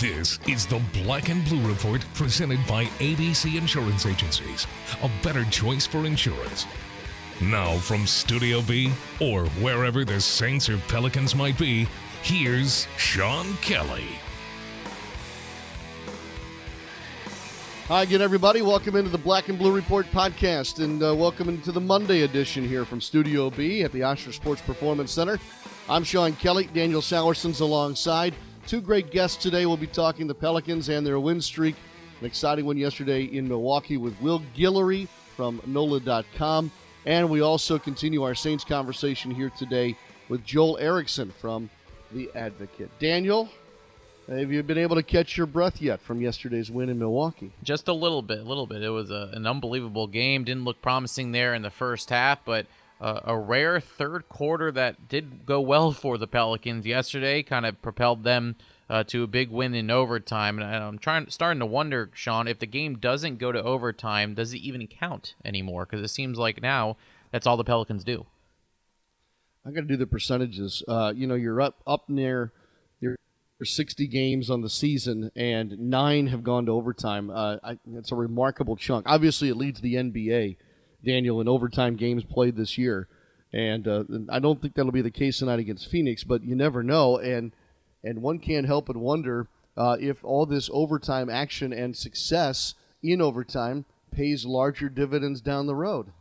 This is the Black and Blue Report presented by ABC Insurance Agencies, a better choice for insurance. Now, from Studio B, or wherever the Saints or Pelicans might be, here's Sean Kelly. Hi again, everybody. Welcome into the Black and Blue Report podcast, and uh, welcome into the Monday edition here from Studio B at the Ochsner Sports Performance Center. I'm Sean Kelly. Daniel Sallerson's alongside. Two great guests today. We'll be talking the Pelicans and their win streak. An exciting one yesterday in Milwaukee with Will Guillory from NOLA.com. And we also continue our Saints conversation here today with Joel Erickson from The Advocate. Daniel, have you been able to catch your breath yet from yesterday's win in Milwaukee? Just a little bit, a little bit. It was a, an unbelievable game. Didn't look promising there in the first half, but uh, a rare third quarter that did go well for the Pelicans yesterday. Kind of propelled them uh, to a big win in overtime. And I'm trying, starting to wonder, Sean, if the game doesn't go to overtime, does it even count anymore? Because it seems like now that's all the Pelicans do. I got to do the percentages. Uh, you know, you're up up near your 60 games on the season, and nine have gone to overtime. Uh, I, it's a remarkable chunk. Obviously, it leads the NBA, Daniel, in overtime games played this year, and uh, I don't think that'll be the case tonight against Phoenix. But you never know, and and one can't help but wonder uh, if all this overtime action and success in overtime pays larger dividends down the road.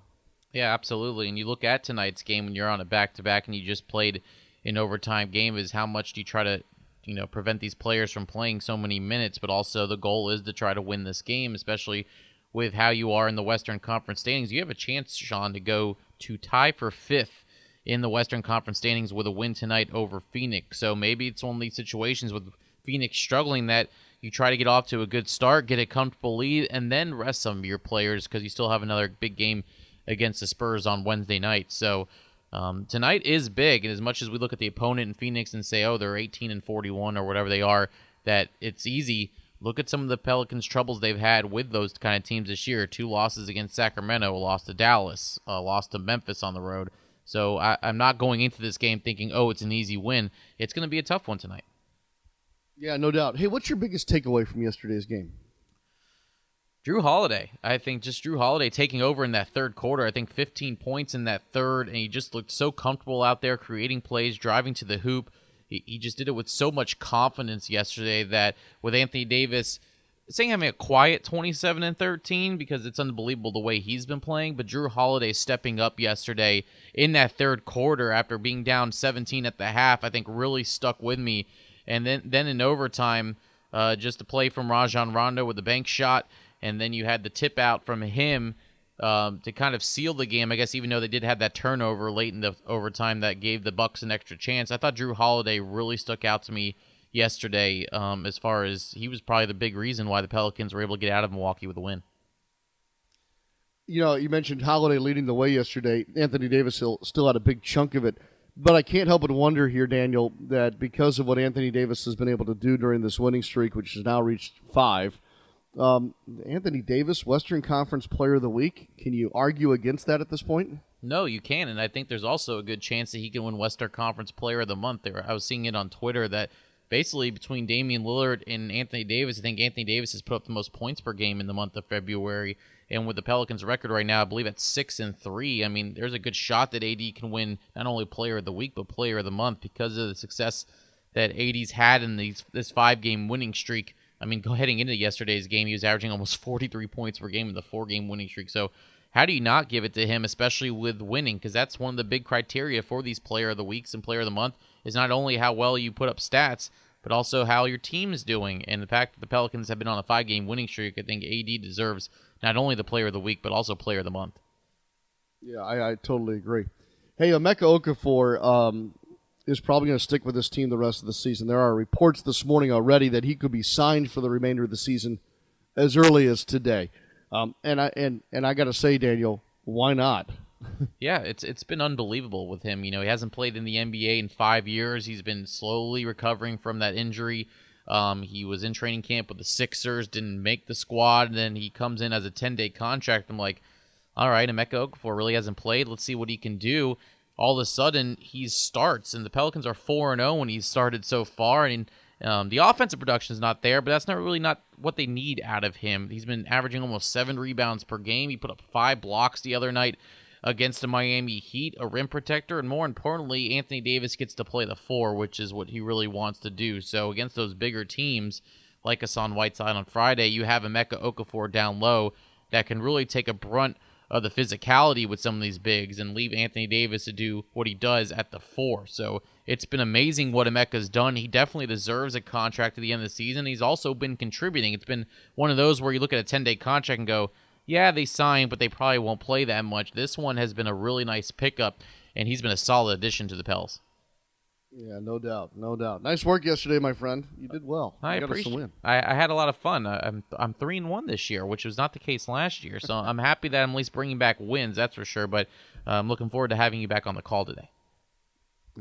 Yeah, absolutely. And you look at tonight's game when you're on a back to back and you just played an overtime game is how much do you try to you know prevent these players from playing so many minutes but also the goal is to try to win this game especially with how you are in the western conference standings you have a chance sean to go to tie for fifth in the western conference standings with a win tonight over phoenix so maybe it's one of these situations with phoenix struggling that you try to get off to a good start get a comfortable lead and then rest some of your players because you still have another big game against the Spurs on Wednesday night. So um, tonight is big, and as much as we look at the opponent in Phoenix and say, oh, they're 18 and 41 or whatever they are, that it's easy. Look at some of the Pelicans' troubles they've had with those kind of teams this year. Two losses against Sacramento, a loss to Dallas, a loss to Memphis on the road. So I, I'm not going into this game thinking, oh, it's an easy win. It's going to be a tough one tonight. Yeah, no doubt. Hey, what's your biggest takeaway from yesterday's game? Jrue Holiday. I think just Jrue Holiday taking over in that third quarter. I think 15 points in that third, and he just looked so comfortable out there creating plays, driving to the hoop. He, he just did it with so much confidence yesterday that with Anthony Davis saying having a quiet 27 and 13 because it's unbelievable the way he's been playing, but Jrue Holiday stepping up yesterday in that third quarter after being down 17 at the half, I think really stuck with me. And then then in overtime, uh, just a play from Rajon Rondo with the bank shot and then you had the tip out from him um, to kind of seal the game. I guess even though they did have that turnover late in the overtime that gave the Bucks an extra chance, I thought Jrue Holiday really stuck out to me yesterday. Um, as far as he was probably the big reason why the Pelicans were able to get out of Milwaukee with a win. You know, you mentioned Holiday leading the way yesterday. Anthony Davis still, still had a big chunk of it. But I can't help but wonder here, Daniel, that because of what Anthony Davis has been able to do during this winning streak, which has now reached five, um, Anthony Davis, Western Conference Player of the Week. Can you argue against that at this point? No, you can, and I think there's also a good chance that he can win Western Conference Player of the Month. There, I was seeing it on Twitter that basically between Damian Lillard and Anthony Davis, I think Anthony Davis has put up the most points per game in the month of February. And with the Pelicans' record right now, I believe at six and three. I mean, there's a good shot that AD can win not only Player of the Week but Player of the Month because of the success that AD's had in these this five game winning streak I mean, heading into yesterday's game, he was averaging almost 43 points per game in the four game winning streak. So, how do you not give it to him, especially with winning? Because that's one of the big criteria for these player of the weeks and player of the month is not only how well you put up stats, but also how your team is doing. And the fact that the Pelicans have been on a five game winning streak, I think AD deserves not only the player of the week, but also player of the month. Yeah, I, I totally agree. Hey, Emeka Okafor, um, is probably going to stick with this team the rest of the season. There are reports this morning already that he could be signed for the remainder of the season as early as today. Um, and I and and I got to say, Daniel, why not? yeah, it's it's been unbelievable with him. You know, he hasn't played in the NBA in five years. He's been slowly recovering from that injury. Um, he was in training camp with the Sixers, didn't make the squad, and then he comes in as a ten day contract. I'm like, all right, Emeka Okafor really hasn't played. Let's see what he can do all of a sudden he starts and the Pelicans are 4 and 0 when he's started so far and Um, the offensive production is not there, but that's not really not what they need out of him. He's been averaging almost seven rebounds per game. He put up five blocks the other night against the Miami Heat, a rim protector, and more importantly, Anthony Davis gets to play the four, which is what he really wants to do. So against those bigger teams, like Hassan Whiteside on Friday, you have Emeka Okafor down low that can really take a brunt of the physicality with some of these bigs and leave Anthony Davis to do what he does at the four. So it's been amazing what Emeka's done. He definitely deserves a contract at the end of the season. He's also been contributing. It's been one of those where you look at a 10 day contract and go, yeah, they signed, but they probably won't play that much. This one has been a really nice pickup, and he's been a solid addition to the Pels. Yeah, no doubt, no doubt. Nice work yesterday, my friend. You did well. I you appreciate. I, I had a lot of fun. I, I'm I'm three and one this year, which was not the case last year. So I'm happy that I'm at least bringing back wins. That's for sure. But uh, I'm looking forward to having you back on the call today.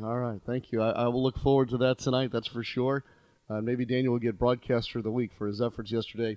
All right, thank you. I, I will look forward to that tonight. That's for sure. Uh, maybe Daniel will get broadcaster of the week for his efforts yesterday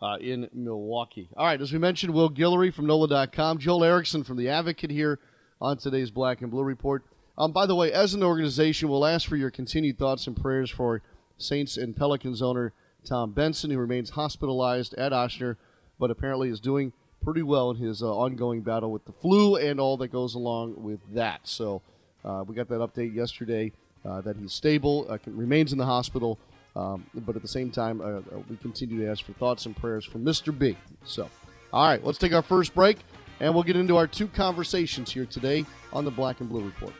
uh, in Milwaukee. All right, as we mentioned, Will Guillory from NOLA.com, Joel Erickson from The Advocate here on today's Black and Blue Report. Um, by the way, as an organization, we'll ask for your continued thoughts and prayers for Saints and Pelicans owner Tom Benson, who remains hospitalized at Ochsner, but apparently is doing pretty well in his uh, ongoing battle with the flu and all that goes along with that. So uh, we got that update yesterday uh, that he's stable, uh, remains in the hospital, um, but at the same time, uh, uh, we continue to ask for thoughts and prayers for Mr. B. So, all right, let's take our first break, and we'll get into our two conversations here today on the Black and Blue Report.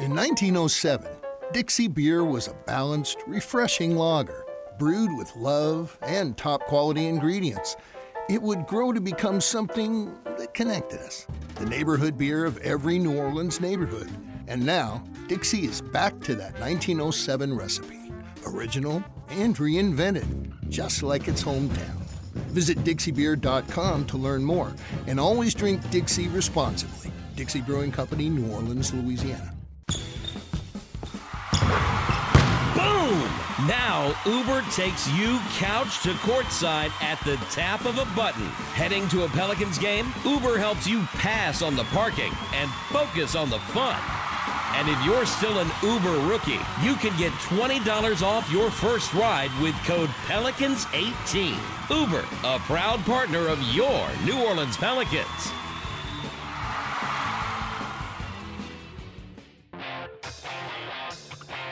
In 1907, Dixie beer was a balanced, refreshing lager, brewed with love and top quality ingredients. It would grow to become something that connected us the neighborhood beer of every New Orleans neighborhood. And now, Dixie is back to that 1907 recipe original and reinvented, just like its hometown. Visit DixieBeer.com to learn more, and always drink Dixie responsibly. Dixie Brewing Company, New Orleans, Louisiana. Now, Uber takes you couch to courtside at the tap of a button. Heading to a Pelicans game? Uber helps you pass on the parking and focus on the fun. And if you're still an Uber rookie, you can get $20 off your first ride with code Pelicans18. Uber, a proud partner of your New Orleans Pelicans.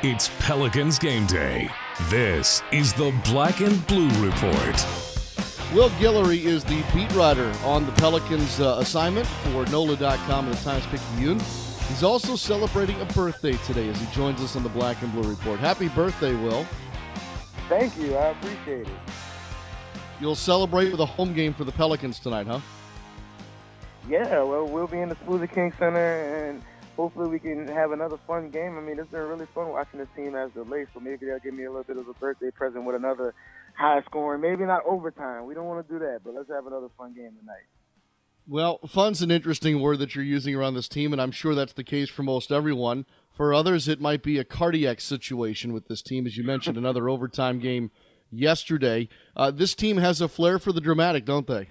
It's Pelicans game day. This is the Black and Blue Report. Will Guillory is the beat writer on the Pelicans uh, assignment for NOLA.com and the Times Picayune. He's also celebrating a birthday today as he joins us on the Black and Blue Report. Happy birthday, Will. Thank you. I appreciate it. You'll celebrate with a home game for the Pelicans tonight, huh? Yeah, well, we'll be in the Smoothie King Center and – hopefully we can have another fun game. I mean, it's been really fun watching this team as the late, so maybe they'll give me a little bit of a birthday present with another high scoring, maybe not overtime. We don't want to do that, but let's have another fun game tonight. Well, fun's an interesting word that you're using around this team, and I'm sure that's the case for most everyone. For others, it might be a cardiac situation with this team, as you mentioned, another overtime game yesterday. Uh, this team has a flair for the dramatic, don't they?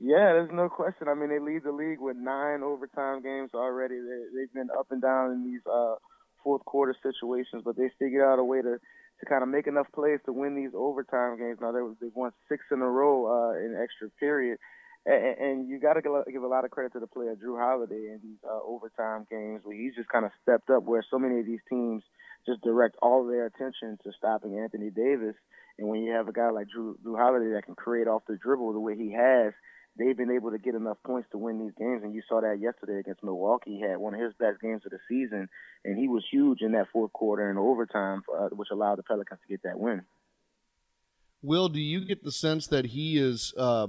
Yeah, there's no question. I mean, they lead the league with nine overtime games already. They, they've been up and down in these uh, fourth quarter situations, but they figured out a way to to kind of make enough plays to win these overtime games. Now they they've won six in a row uh, in extra period, and, and you got to give a lot of credit to the player Jrue Holiday in these uh, overtime games where he's just kind of stepped up. Where so many of these teams just direct all their attention to stopping Anthony Davis, and when you have a guy like Jrue, Jrue Holiday that can create off the dribble the way he has they've been able to get enough points to win these games. And you saw that yesterday against Milwaukee. He had one of his best games of the season, and he was huge in that fourth quarter and overtime, uh, which allowed the Pelicans to get that win. Will, do you get the sense that he is? Uh,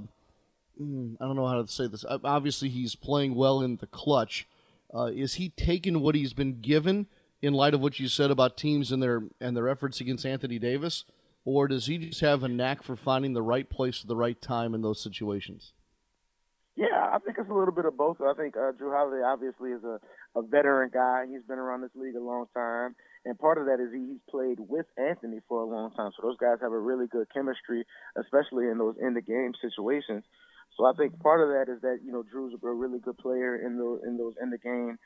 hmm, I don't know how to say this. Obviously, he's playing well in the clutch. Uh, is he taking what he's been given in light of what you said about teams and their and their efforts against Anthony Davis, or does he just have a knack for finding the right place at the right time in those situations? Yeah, I think it's a little bit of both. I think uh, Jrue Holiday obviously is a, a veteran guy. He's been around this league a long time, and part of that is he, he's played with Anthony for a long time. So those guys have a really good chemistry, especially in those in the game situations. So I think part of that is that you know Jrue's a really good player in those in those in the game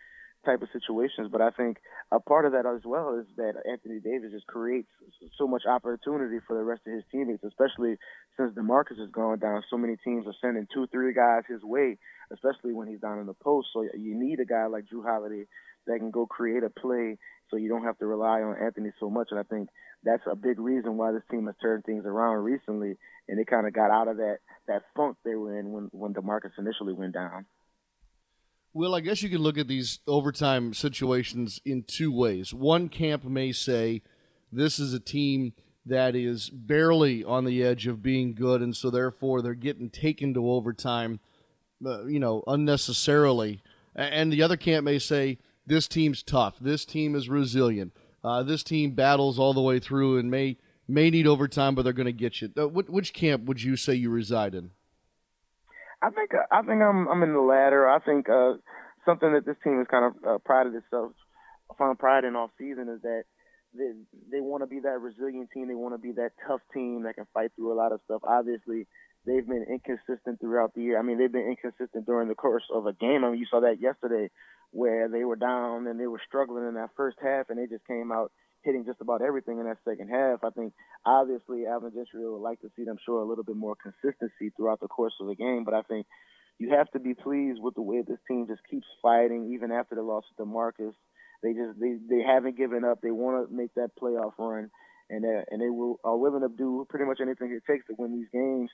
type of situations. But I think a part of that as well is that Anthony Davis just creates so much opportunity for the rest of his teammates, especially since DeMarcus is going down. So many teams are sending two, three guys his way, especially when he's down in the post. So you need a guy like Jrue Holiday that can go create a play so you don't have to rely on Anthony so much. And I think that's a big reason why this team has turned things around recently, and they kind of got out of that that funk they were in when when DeMarcus initially went down. Well, I guess you can look at these overtime situations in two ways. One camp may say this is a team that is barely on the edge of being good, and so therefore they're getting taken to overtime, uh, you know, unnecessarily. And the other camp may say this team's tough, this team is resilient, uh, this team battles all the way through and may may need overtime, but they're going to get you. Uh, which camp would you say you reside in? I think uh, I think I'm I'm in the latter. I think uh, something that this team has kind of uh, prided itself, found pride in off season is that they they want to be that resilient team. They want to be that tough team that can fight through a lot of stuff. Obviously, they've been inconsistent throughout the year. I mean, they've been inconsistent during the course of a game. I mean, you saw that yesterday where they were down and they were struggling in that first half, and they just came out hitting just about everything in that second half. I think obviously Alvin Gentry would like to see them show a little bit more consistency throughout the course of the game, but I think you have to be pleased with the way this team just keeps fighting even after the loss of DeMarcus. They just they they haven't given up. They want to make that playoff run, and uh, and they will are willing to do pretty much anything it takes to win these games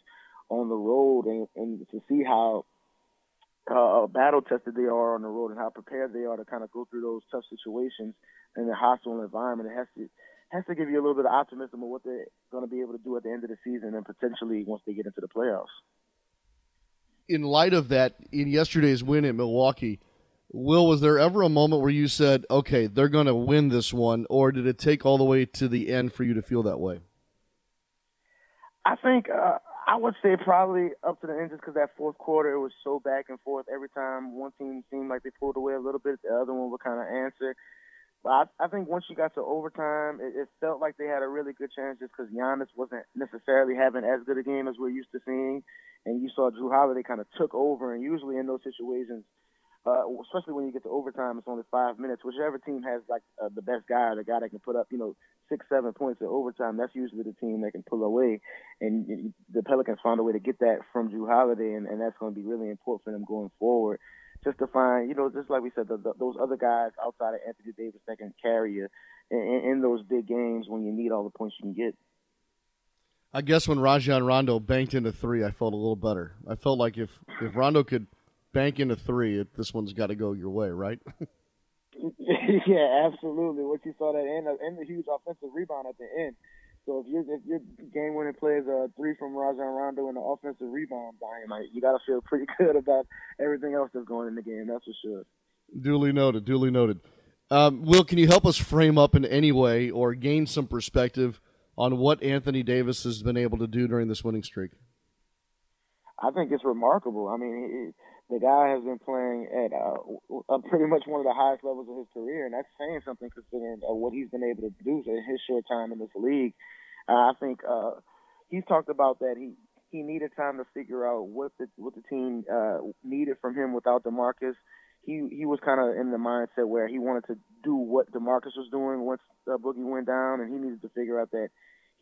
on the road, and, and to see how uh, battle tested they are on the road and how prepared they are to kind of go through those tough situations in a hostile environment. It has to has to give you a little bit of optimism of what they're going to be able to do at the end of the season and potentially once they get into the playoffs. In light of that, in yesterday's win in Milwaukee, Will, was there ever a moment where you said, "Okay, they're going to win this one," or did it take all the way to the end for you to feel that way? I think uh, I would say probably up to the end, just because that fourth quarter it was so back and forth. Every time one team seemed like they pulled away a little bit, the other one would kind of answer. But I, I think once you got to overtime, it, it felt like they had a really good chance just because Giannis wasn't necessarily having as good a game as we're used to seeing, and you saw Jrue Holiday kind of took over. And usually in those situations, uh, especially when you get to overtime, it's only five minutes. Whichever team has like uh, the best guy, the guy that can put up, you know, six, seven points in overtime, that's usually the team that can pull away. And the Pelicans found a way to get that from Jrue Holiday, and, and that's going to be really important for them going forward. Just to find, you know, just like we said, the, the, those other guys outside of Anthony Davis that can carry you in, in those big games when you need all the points you can get. I guess when Rajon Rondo banked into three, I felt a little better. I felt like if if Rondo could – bank into three. It, this one's got to go your way, right? yeah, absolutely. What you saw that and and the huge offensive rebound at the end. So if your if your game winning play is a three from Rajon Rondo and an offensive rebound by him, like, you got to feel pretty good about everything else that's going in the game. That's for sure. Duly noted. Duly noted. Um, Will, can you help us frame up in any way or gain some perspective on what Anthony Davis has been able to do during this winning streak? I think it's remarkable. I mean, the guy has been playing at uh, uh, pretty much one of the highest levels of his career, and that's saying something considering uh, what he's been able to do in his short time in this league. Uh, I think uh, he's talked about that he he needed time to figure out what the what the team uh, needed from him without DeMarcus. He he was kind of in the mindset where he wanted to do what DeMarcus was doing once uh, Boogie went down, and he needed to figure out that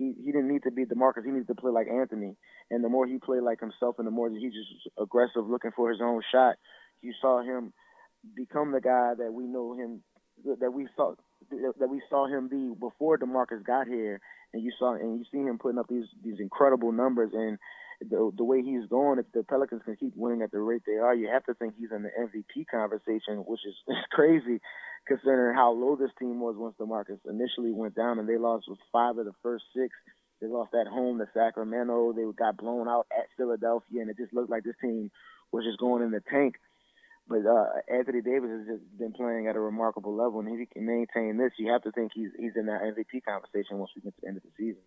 he he didn't need to be DeMarcus. He needed to play like Anthony. And the more he played like himself, and the more he just aggressive, looking for his own shot, you saw him become the guy that we know him that we saw that we saw him be before DeMarcus got here. And you saw and you see him putting up these these incredible numbers and the the way he's going, if the Pelicans can keep winning at the rate they are, you have to think he's in the MVP conversation, which is crazy considering how low this team was once DeMarcus initially went down and they lost with five of the first six. They lost at home to Sacramento. They got blown out at Philadelphia, and it just looked like this team was just going in the tank. But uh, Anthony Davis has just been playing at a remarkable level, and if he can maintain this, you have to think he's he's in that MVP conversation once we get to the end of the season.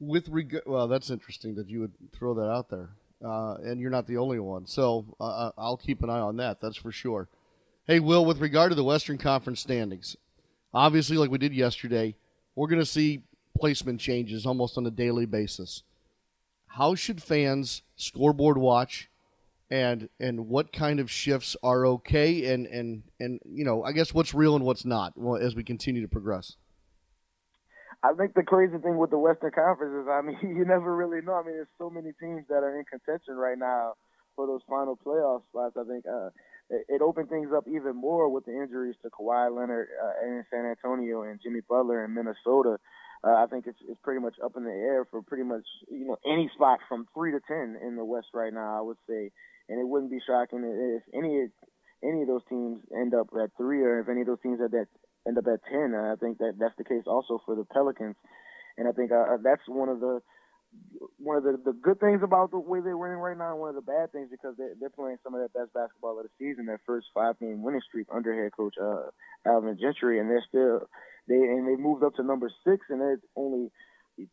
With regard, well, that's interesting that you would throw that out there, uh, and you're not the only one. So uh, uh, I'll keep an eye on that. That's for sure. Hey, Will, with regard to the Western Conference standings, obviously, like we did yesterday, we're going to see placement changes almost on a daily basis. how should fans scoreboard watch and and what kind of shifts are okay and and and you know I guess what's real and what's not as we continue to progress. I think the crazy thing with the Western Conference is, I mean, you never really know. I mean, there's so many teams that are in contention right now for those final playoff spots. I think uh, it, opened things up even more with the injuries to Kawhi Leonard uh, in San Antonio and Jimmy Butler in Minnesota. Uh, I think it's it's pretty much up in the air for pretty much you know any spot from three to ten in the West right now. I would say, and it wouldn't be shocking if any any of those teams end up at three, or if any of those teams at that end up at ten. I think that that's the case also for the Pelicans, and I think uh, that's one of the one of the, the good things about the way they're winning right now, and one of the bad things because they're, they're playing some of their best basketball of the season, their first five game winning streak under head coach uh, Alvin Gentry, and they're still they and they moved up to number six, and they're only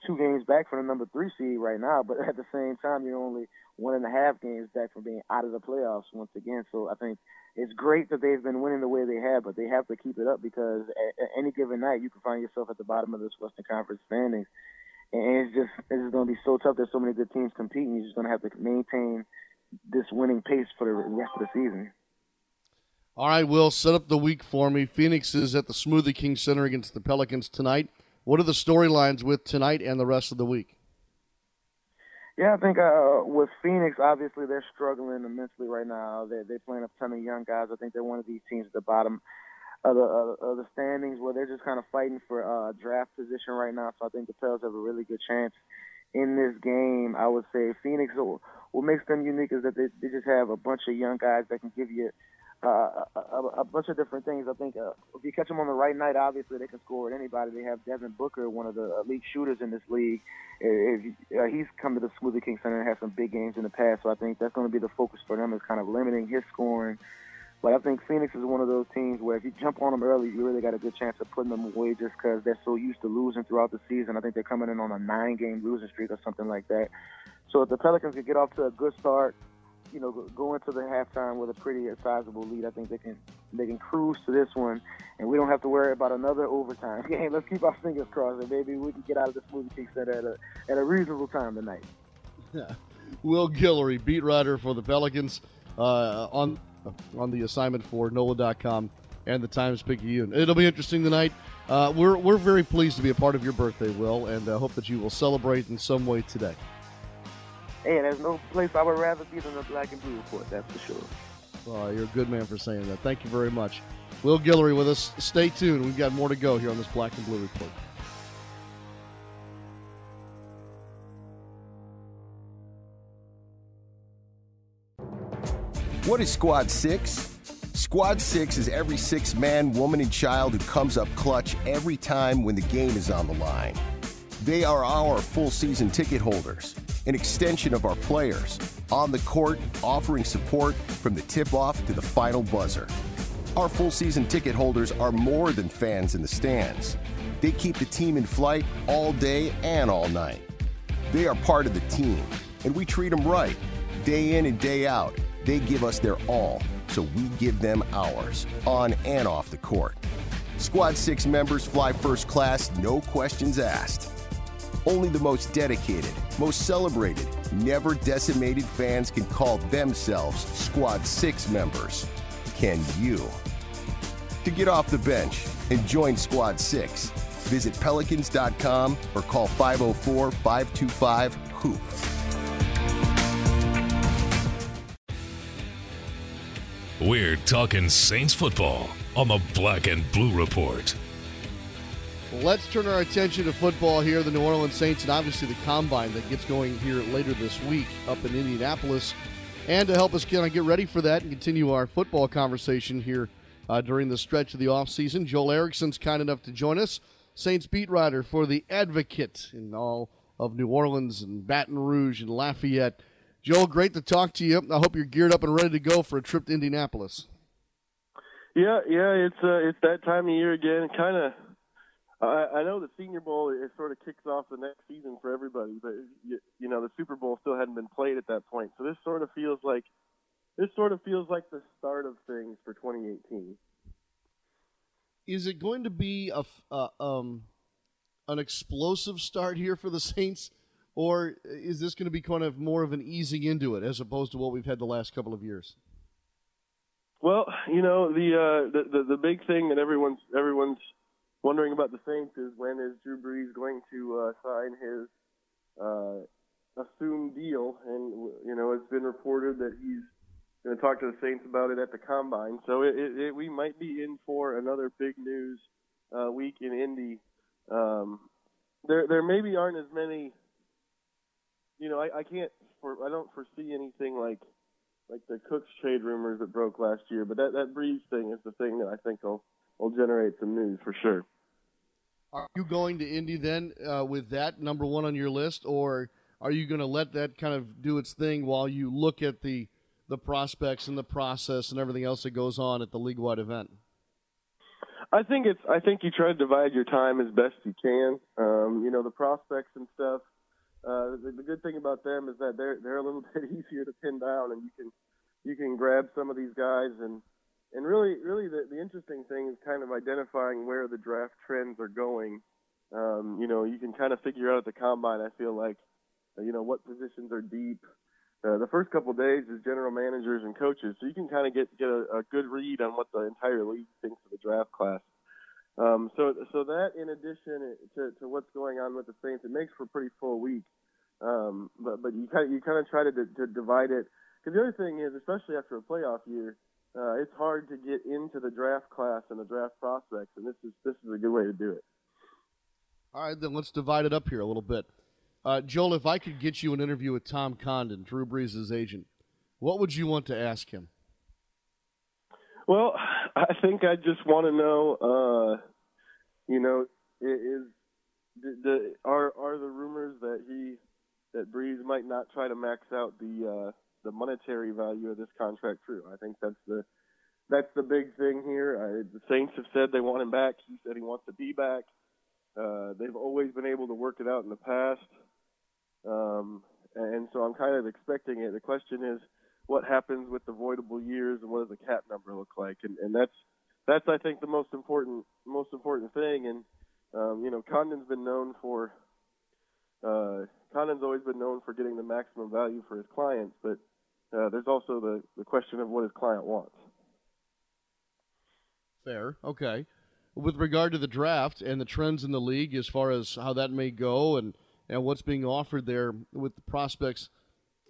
two games back from the number three seed right now. But at the same time, you're only one and a half games back from being out of the playoffs once again. So I think it's great that they've been winning the way they have, but they have to keep it up because at, at any given night you can find yourself at the bottom of this Western Conference standings and it's just it's just going to be so tough. There's so many good teams competing. You're just going to have to maintain this winning pace for the rest of the season. All right, Will, set up the week for me. Phoenix is at the Smoothie King Center against the Pelicans tonight. What are the storylines with tonight and the rest of the week? Yeah, I think uh, with Phoenix, obviously they're struggling immensely right now. They're, they're playing a ton of young guys. I think they're one of these teams at the bottom of the, of the standings where they're just kind of fighting for uh, draft position right now. So I think the Pels have a really good chance in this game. I would say Phoenix, what makes them unique is that they, they just have a bunch of young guys that can give you uh, a, a, bunch of different things. I think uh, if you catch them on the right night, obviously they can score at anybody. They have Devin Booker, one of the elite shooters in this league. If, uh, he's come to the Smoothie King Center and had some big games in the past, so I think that's going to be the focus for them is kind of limiting his scoring but I think Phoenix is one of those teams where if you jump on them early, you really got a good chance of putting them away just because they're so used to losing throughout the season. I think they're coming in on a nine-game losing streak or something like that. So if the Pelicans can get off to a good start, you know, go into the halftime with a pretty sizable lead, I think they can they can cruise to this one, and we don't have to worry about another overtime game. Let's keep our fingers crossed, and maybe we can get out of this movie Center at a at a reasonable time tonight. Will Guillory, beat writer for the Pelicans, uh, on on the assignment for NOLA.com and the Times Picayune. It'll be interesting tonight. Uh, we're, we're very pleased to be a part of your birthday, Will, and uh, hope that you will celebrate in some way today. Hey, there's no place I would rather be than the Black and Blue Report, that's for sure. Well, you're a good man for saying that. Thank you very much. Will Guillory with us. Stay tuned. We've got more to go here on this Black and Blue Report. What is Squad 6? Squad 6 is every six man, woman, and child who comes up clutch every time when the game is on the line. They are our full season ticket holders, an extension of our players, on the court, offering support from the tip off to the final buzzer. Our full season ticket holders are more than fans in the stands. They keep the team in flight all day and all night. They are part of the team, and we treat them right, day in and day out they give us their all, so we give them ours, on and off the court. Squad 6 members fly first class, no questions asked. Only the most dedicated, most celebrated, never decimated fans can call themselves Squad 6 members. Can you? To get off the bench and join Squad 6, visit pelicans.com or call 504 525 HOOP. We're talking Saints football on the Black and Blue Report. Let's turn our attention to football here. The New Orleans Saints, and obviously the combine that gets going here later this week up in Indianapolis. And to help us kind of get ready for that and continue our football conversation here uh, during the stretch of the offseason, Joel Erickson's kind enough to join us, Saints beat writer for the Advocate in all of New Orleans and Baton Rouge and Lafayette. Joel, great to talk to you. I hope you're geared up and ready to go for a trip to Indianapolis. Yeah, yeah, it's uh, it's that time of year again. Kind of, I, I know the Senior Bowl it sort of kicks off the next season for everybody, but you, you know the Super Bowl still hadn't been played at that point, so this sort of feels like this sort of feels like the start of things for 2018. Is it going to be a uh, um, an explosive start here for the Saints? Or is this going to be kind of more of an easing into it as opposed to what we've had the last couple of years? Well, you know the uh, the, the the big thing that everyone's everyone's wondering about the Saints is when is Drew Brees going to uh, sign his uh, assumed deal, and you know it's been reported that he's going to talk to the Saints about it at the combine. So it, it, it, we might be in for another big news uh, week in Indy. Um, there there maybe aren't as many. You know, I, I can't for I don't foresee anything like like the Cooks trade rumors that broke last year. But that that Brees thing is the thing that I think will will generate some news for sure. Are you going to Indy then uh, with that number one on your list, or are you going to let that kind of do its thing while you look at the the prospects and the process and everything else that goes on at the league wide event? I think it's. I think you try to divide your time as best you can. Um, you know, the prospects and stuff. Uh, the, the good thing about them is that they're they're a little bit easier to pin down, and you can you can grab some of these guys and and really really the the interesting thing is kind of identifying where the draft trends are going. Um, you know, you can kind of figure out at the combine. I feel like, you know, what positions are deep. Uh, the first couple of days is general managers and coaches, so you can kind of get get a, a good read on what the entire league thinks of the draft class. Um, so, so that in addition to, to what's going on with the Saints, it makes for a pretty full week. Um, but but you kind of you kind of try to, to divide it because the other thing is, especially after a playoff year, uh, it's hard to get into the draft class and the draft prospects, and this is this is a good way to do it. All right, then let's divide it up here a little bit. Uh, Joel, if I could get you an interview with Tom Condon, Drew Brees' agent, what would you want to ask him? Well, I think I just want to know, uh, you know, is the, the are are the rumors that he that Brees might not try to max out the uh, the monetary value of this contract true? I think that's the that's the big thing here. I, the Saints have said they want him back. He said he wants to be back. Uh, they've always been able to work it out in the past, um, and so I'm kind of expecting it. The question is what happens with the voidable years and what does the cap number look like, and, and that's that's I think the most important most important thing. And um, you know, Condon's been known for uh, Condon's always been known for getting the maximum value for his clients, but uh, there's also the the question of what his client wants. Fair, okay. With regard to the draft and the trends in the league, as far as how that may go and and what's being offered there with the prospects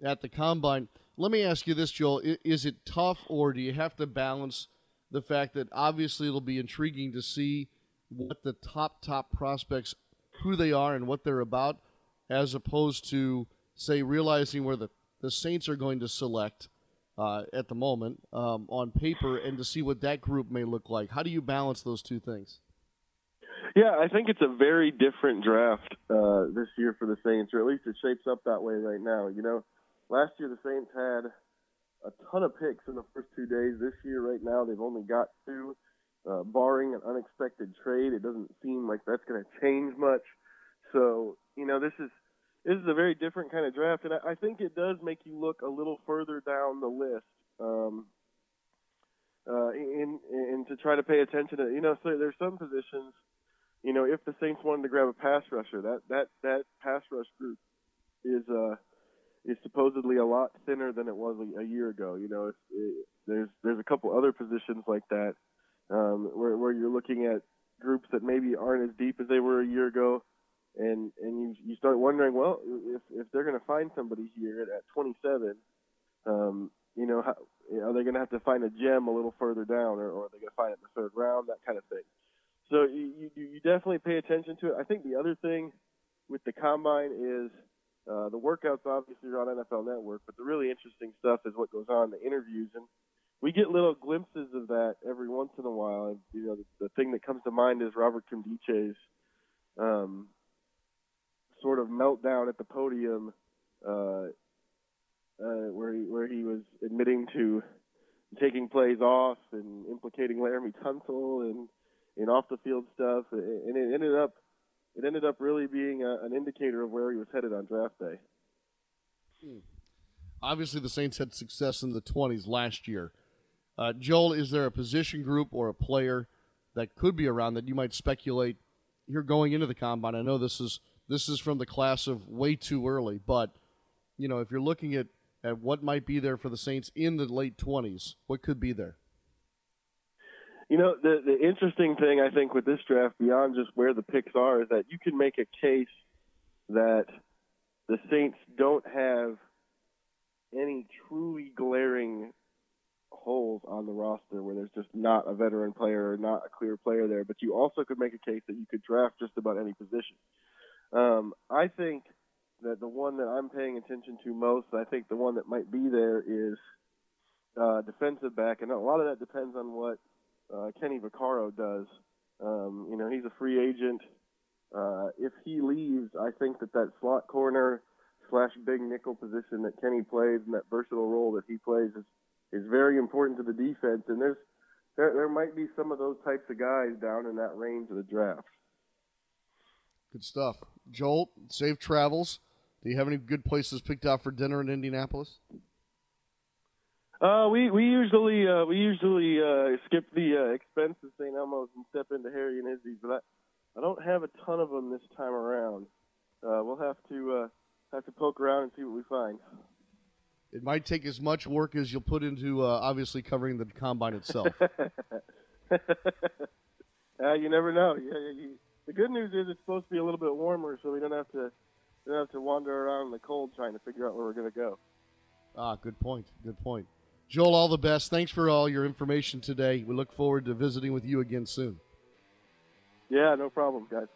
at the combine let me ask you this, Joel: Is it tough, or do you have to balance the fact that obviously it'll be intriguing to see what the top top prospects, who they are, and what they're about, as opposed to say realizing where the the Saints are going to select uh, at the moment um, on paper, and to see what that group may look like. How do you balance those two things? Yeah, I think it's a very different draft uh, this year for the Saints, or at least it shapes up that way right now. You know Last year, the Saints had a ton of picks in the first two days. This year, right now, they've only got two. Uh, barring an unexpected trade, it doesn't seem like that's going to change much. So, you know, this is this is a very different kind of draft, and I, I think it does make you look a little further down the list. Um, uh, in, in to try to pay attention to, you know, so there's some positions, you know, if the Saints wanted to grab a pass rusher, that that that pass rush group is uh is supposedly a lot thinner than it was a, year ago. You know, it, there's there's a couple other positions like that um, where where you're looking at groups that maybe aren't as deep as they were a year ago, and and you you start wondering, well, if if they're going to find somebody here at, at 27, um, you know, how, are they going to have to find a gem a little further down, or, or are they going to find it in the third round, that kind of thing. So you, you you definitely pay attention to it. I think the other thing with the combine is uh, the workouts obviously are on NFL Network, but the really interesting stuff is what goes on the interviews, and we get little glimpses of that every once in a while. And, you know, the, the thing that comes to mind is Robert Nkemdiche's um, sort of meltdown at the podium, uh, uh, where he where he was admitting to taking plays off and implicating Laremy Tunsil and in off the field stuff, and it ended up it ended up really being a, an indicator of where he was headed on draft day. Hmm. Obviously, the Saints had success in the 20s last year. Uh, Joel, is there a position group or a player that could be around that you might speculate here going into the combine? I know this is this is from the class of way too early. But you know, if you're looking at at what might be there for the Saints in the late 20s, what could be there? You know, the the interesting thing I think with this draft, beyond just where the picks are, is that you can make a case that the Saints don't have any truly glaring holes on the roster where there's just not a veteran player or not a clear player there. But you also could make a case that you could draft just about any position. Um, I think that the one that I'm paying attention to most, I think the one that might be there is uh, defensive back, and a lot of that depends on what uh, Kenny Vaccaro does. Um, you know, he's a free agent. Uh, if he leaves, I think that that slot corner slash big nickel position that Kenny plays and that versatile role that he plays is is very important to the defense. And there's there there might be some of those types of guys down in that range of the draft. Good stuff, Joel. Safe travels. Do you have any good places picked out for dinner in Indianapolis? Uh, we we usually uh, we usually uh, skip the uh, expensive St. Elmo's and step into Harry and Izzy's, but I, I don't have a ton of them this time around. Uh, we'll have to uh, have to poke around and see what we find. It might take as much work as you'll put into uh, obviously covering the combine itself. uh, you never know. Yeah, yeah, you, the good news is it's supposed to be a little bit warmer, so we don't have to we don't have to wander around in the cold trying to figure out where we're going to go. Ah, good point. Good point. Joel, all the best. Thanks for all your information today. We look forward to visiting with you again soon. Yeah, no problem, guys.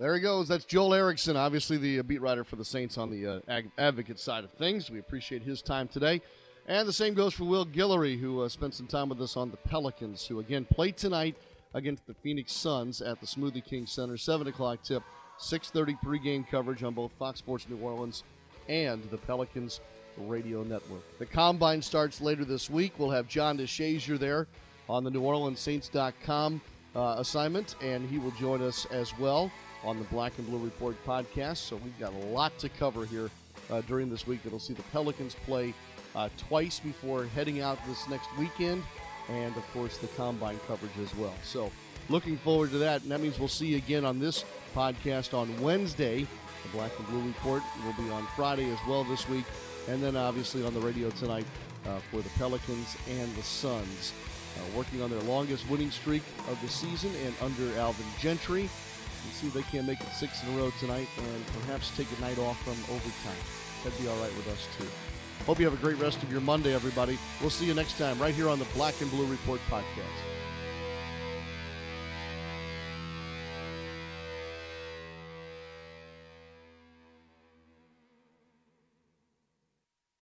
There he goes. That's Joel Erickson, obviously the uh, beat writer for the Saints on the uh, advocate side of things. We appreciate his time today. And the same goes for Will Guillory, who uh, spent some time with us on the Pelicans, who again play tonight against the Phoenix Suns at the Smoothie King Center. 7 o'clock tip, 6.30 pregame coverage on both Fox Sports New Orleans and the Pelicans Radio Network. The Combine starts later this week. We'll have John DeShazier there on the New Orleans Saints.com uh, assignment, and he will join us as well on the Black and Blue Report podcast. So we've got a lot to cover here uh, during this week. It'll see the Pelicans play uh, twice before heading out this next weekend, and of course the combine coverage as well. So looking forward to that, and that means we'll see you again on this podcast on Wednesday. The Black and Blue Report will be on Friday as well this week, and then obviously on the radio tonight uh, for the Pelicans and the Suns. Uh, working on their longest winning streak of the season and under Alvin Gentry and see if they can make it six in a row tonight and perhaps take a night off from overtime. That'd be all right with us, too. Hope you have a great rest of your Monday, everybody. We'll see you next time right here on the Black and Blue Report podcast.